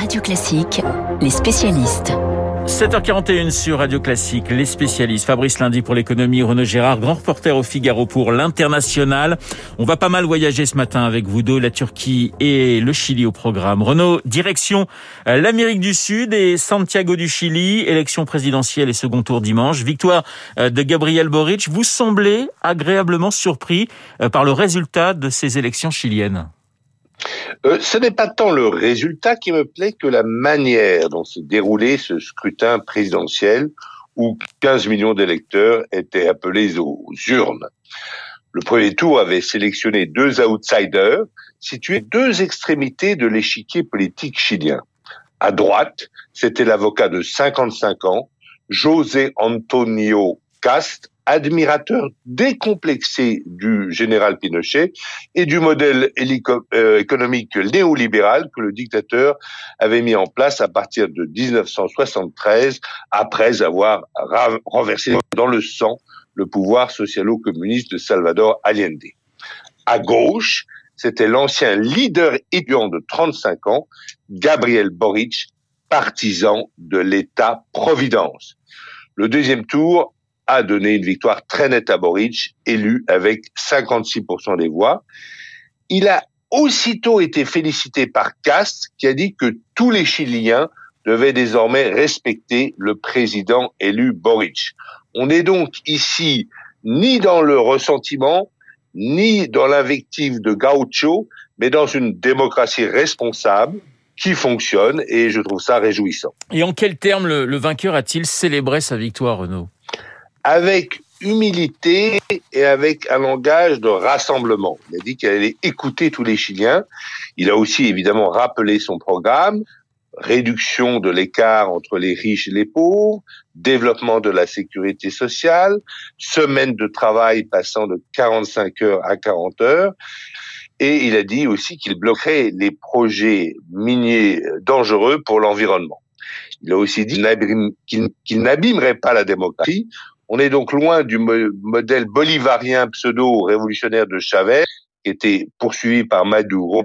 Radio Classique, les spécialistes. 7h41 sur Radio Classique, les spécialistes. Fabrice Lundi pour l'économie, Renaud Gérard, grand reporter au Figaro pour l'international. On va pas mal voyager ce matin avec vous deux, la Turquie et le Chili au programme. Renaud, direction euh, l'Amérique du Sud et Santiago du Chili, élection présidentielle et second tour dimanche. Victoire euh, de Gabriel Boric. Vous semblez agréablement surpris euh, par le résultat de ces élections chiliennes. Euh, ce n'est pas tant le résultat qui me plaît que la manière dont s'est déroulé ce scrutin présidentiel où 15 millions d'électeurs étaient appelés aux urnes. Le premier tour avait sélectionné deux outsiders situés deux extrémités de l'échiquier politique chilien. À droite, c'était l'avocat de 55 ans, José Antonio Cast, admirateur décomplexé du général Pinochet et du modèle euh, économique néolibéral que le dictateur avait mis en place à partir de 1973 après avoir renversé dans le sang le pouvoir socialo-communiste de Salvador Allende. À gauche, c'était l'ancien leader étudiant de 35 ans, Gabriel Boric, partisan de l'État-providence. Le deuxième tour a donné une victoire très nette à Boric, élu avec 56% des voix. Il a aussitôt été félicité par Cast, qui a dit que tous les Chiliens devaient désormais respecter le président élu Boric. On n'est donc ici ni dans le ressentiment, ni dans l'invective de Gaucho, mais dans une démocratie responsable qui fonctionne, et je trouve ça réjouissant. Et en quels termes le, le vainqueur a-t-il célébré sa victoire, Renaud? Avec humilité et avec un langage de rassemblement. Il a dit qu'il allait écouter tous les Chiliens. Il a aussi évidemment rappelé son programme, réduction de l'écart entre les riches et les pauvres, développement de la sécurité sociale, semaine de travail passant de 45 heures à 40 heures. Et il a dit aussi qu'il bloquerait les projets miniers dangereux pour l'environnement. Il a aussi dit qu'il n'abîmerait pas la démocratie on est donc loin du modèle bolivarien pseudo-révolutionnaire de Chavez, qui était poursuivi par Maduro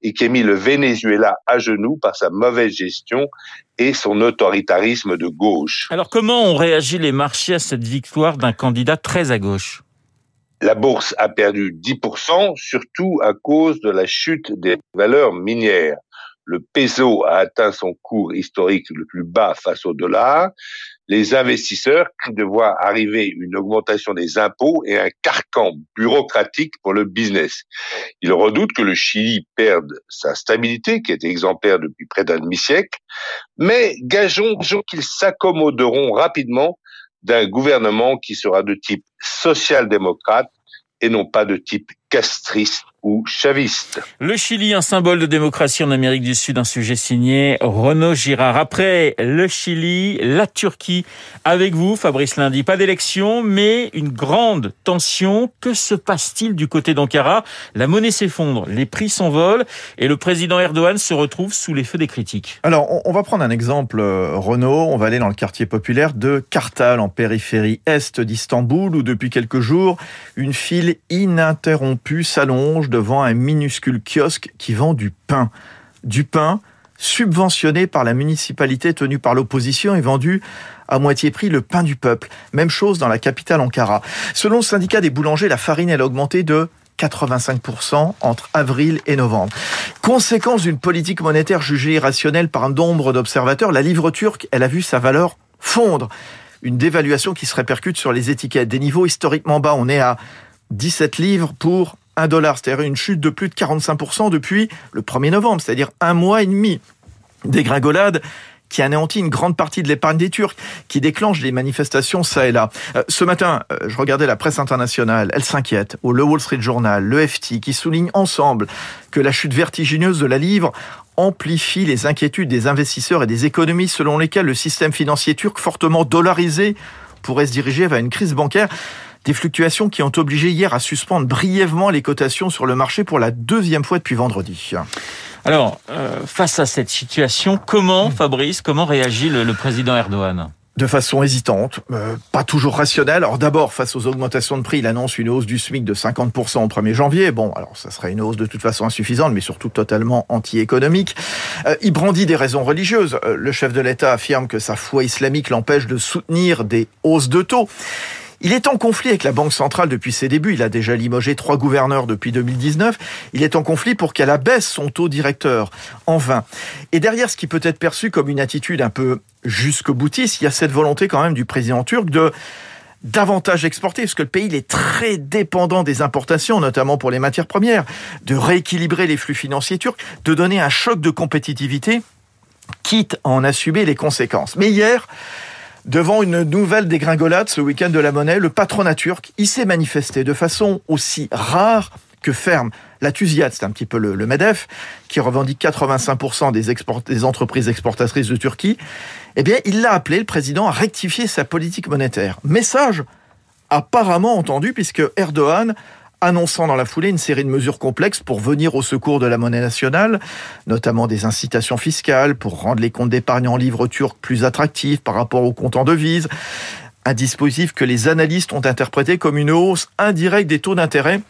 et qui a mis le Venezuela à genoux par sa mauvaise gestion et son autoritarisme de gauche. Alors comment ont réagi les marchés à cette victoire d'un candidat très à gauche? La bourse a perdu 10%, surtout à cause de la chute des valeurs minières. Le peso a atteint son cours historique le plus bas face au dollar, les investisseurs de voir arriver une augmentation des impôts et un carcan bureaucratique pour le business. Ils redoutent que le Chili perde sa stabilité, qui est exemplaire depuis près d'un demi-siècle, mais gageons qu'ils s'accommoderont rapidement d'un gouvernement qui sera de type social-démocrate et non pas de type castriste ou chaviste. Le Chili, un symbole de démocratie en Amérique du Sud, un sujet signé Renaud Girard. Après le Chili, la Turquie, avec vous, Fabrice Lundi. Pas d'élection, mais une grande tension. Que se passe-t-il du côté d'Ankara? La monnaie s'effondre, les prix s'envolent et le président Erdogan se retrouve sous les feux des critiques. Alors, on va prendre un exemple, euh, Renaud. On va aller dans le quartier populaire de Kartal, en périphérie est d'Istanbul, où depuis quelques jours, une file ininterrompue s'allonge devant un minuscule kiosque qui vend du pain. Du pain subventionné par la municipalité tenue par l'opposition et vendu à moitié prix le pain du peuple. Même chose dans la capitale Ankara. Selon le syndicat des boulangers, la farine elle a augmenté de 85% entre avril et novembre. Conséquence d'une politique monétaire jugée irrationnelle par un nombre d'observateurs, la livre turque, elle a vu sa valeur fondre. Une dévaluation qui se répercute sur les étiquettes. Des niveaux historiquement bas, on est à 17 livres pour un dollar, c'est-à-dire une chute de plus de 45% depuis le 1er novembre, c'est-à-dire un mois et demi. Dégringolade qui anéantit une grande partie de l'épargne des Turcs, qui déclenche les manifestations ça et là. Euh, ce matin, euh, je regardais la presse internationale, elle s'inquiète, au Le Wall Street Journal, le FT, qui soulignent ensemble que la chute vertigineuse de la livre amplifie les inquiétudes des investisseurs et des économies selon lesquelles le système financier turc fortement dollarisé pourrait se diriger vers une crise bancaire. Des fluctuations qui ont obligé hier à suspendre brièvement les cotations sur le marché pour la deuxième fois depuis vendredi. Alors, euh, face à cette situation, comment, Fabrice, comment réagit le, président Erdogan? De façon hésitante, euh, pas toujours rationnelle. Alors d'abord, face aux augmentations de prix, il annonce une hausse du SMIC de 50% au 1er janvier. Bon, alors ça serait une hausse de toute façon insuffisante, mais surtout totalement anti-économique. Euh, il brandit des raisons religieuses. Euh, le chef de l'État affirme que sa foi islamique l'empêche de soutenir des hausses de taux. Il est en conflit avec la Banque centrale depuis ses débuts. Il a déjà limogé trois gouverneurs depuis 2019. Il est en conflit pour qu'elle abaisse son taux directeur en vain. Et derrière ce qui peut être perçu comme une attitude un peu jusqu'au boutiste, il y a cette volonté quand même du président turc de davantage exporter, parce que le pays est très dépendant des importations, notamment pour les matières premières, de rééquilibrer les flux financiers turcs, de donner un choc de compétitivité, quitte à en assumer les conséquences. Mais hier, Devant une nouvelle dégringolade ce week-end de la monnaie, le patronat turc, il s'est manifesté de façon aussi rare que ferme. La TUSIAD, c'est un petit peu le, MEDEF, qui revendique 85% des, des entreprises exportatrices de Turquie. Eh bien, il l'a appelé, le président, à rectifier sa politique monétaire. Message apparemment entendu, puisque Erdogan annonçant dans la foulée une série de mesures complexes pour venir au secours de la monnaie nationale, notamment des incitations fiscales pour rendre les comptes d'épargne en livres turcs plus attractifs par rapport aux comptes en devises, un dispositif que les analystes ont interprété comme une hausse indirecte des taux d'intérêt.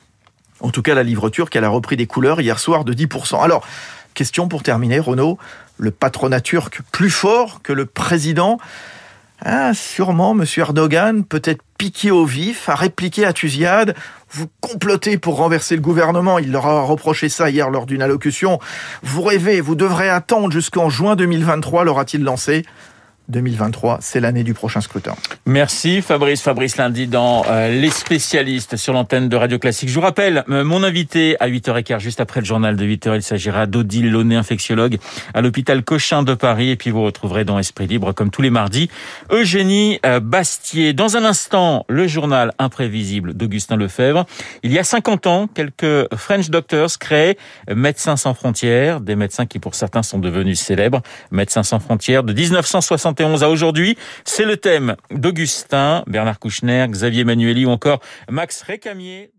En tout cas, la livre turque, elle a repris des couleurs hier soir de 10%. Alors, question pour terminer, Renaud, le patronat turc plus fort que le président ah, sûrement, M. Erdogan, peut-être piqué au vif, a répliqué à Tuziad vous complotez pour renverser le gouvernement. Il leur a reproché ça hier lors d'une allocution. Vous rêvez, vous devrez attendre jusqu'en juin 2023, l'aura-t-il lancé. 2023, c'est l'année du prochain scrutin. Merci Fabrice. Fabrice lundi dans euh, Les spécialistes sur l'antenne de Radio Classique. Je vous rappelle, euh, mon invité à 8h15, juste après le journal de 8h, il s'agira d'Odile Launay, infectiologue à l'hôpital Cochin de Paris. Et puis vous retrouverez dans Esprit Libre, comme tous les mardis, Eugénie euh, Bastier. Dans un instant, le journal imprévisible d'Augustin Lefebvre. Il y a 50 ans, quelques French Doctors créaient Médecins sans frontières, des médecins qui pour certains sont devenus célèbres. Médecins sans frontières de 1960 à aujourd'hui. C'est le thème d'Augustin, Bernard Kouchner, Xavier Manueli ou encore Max Récamier.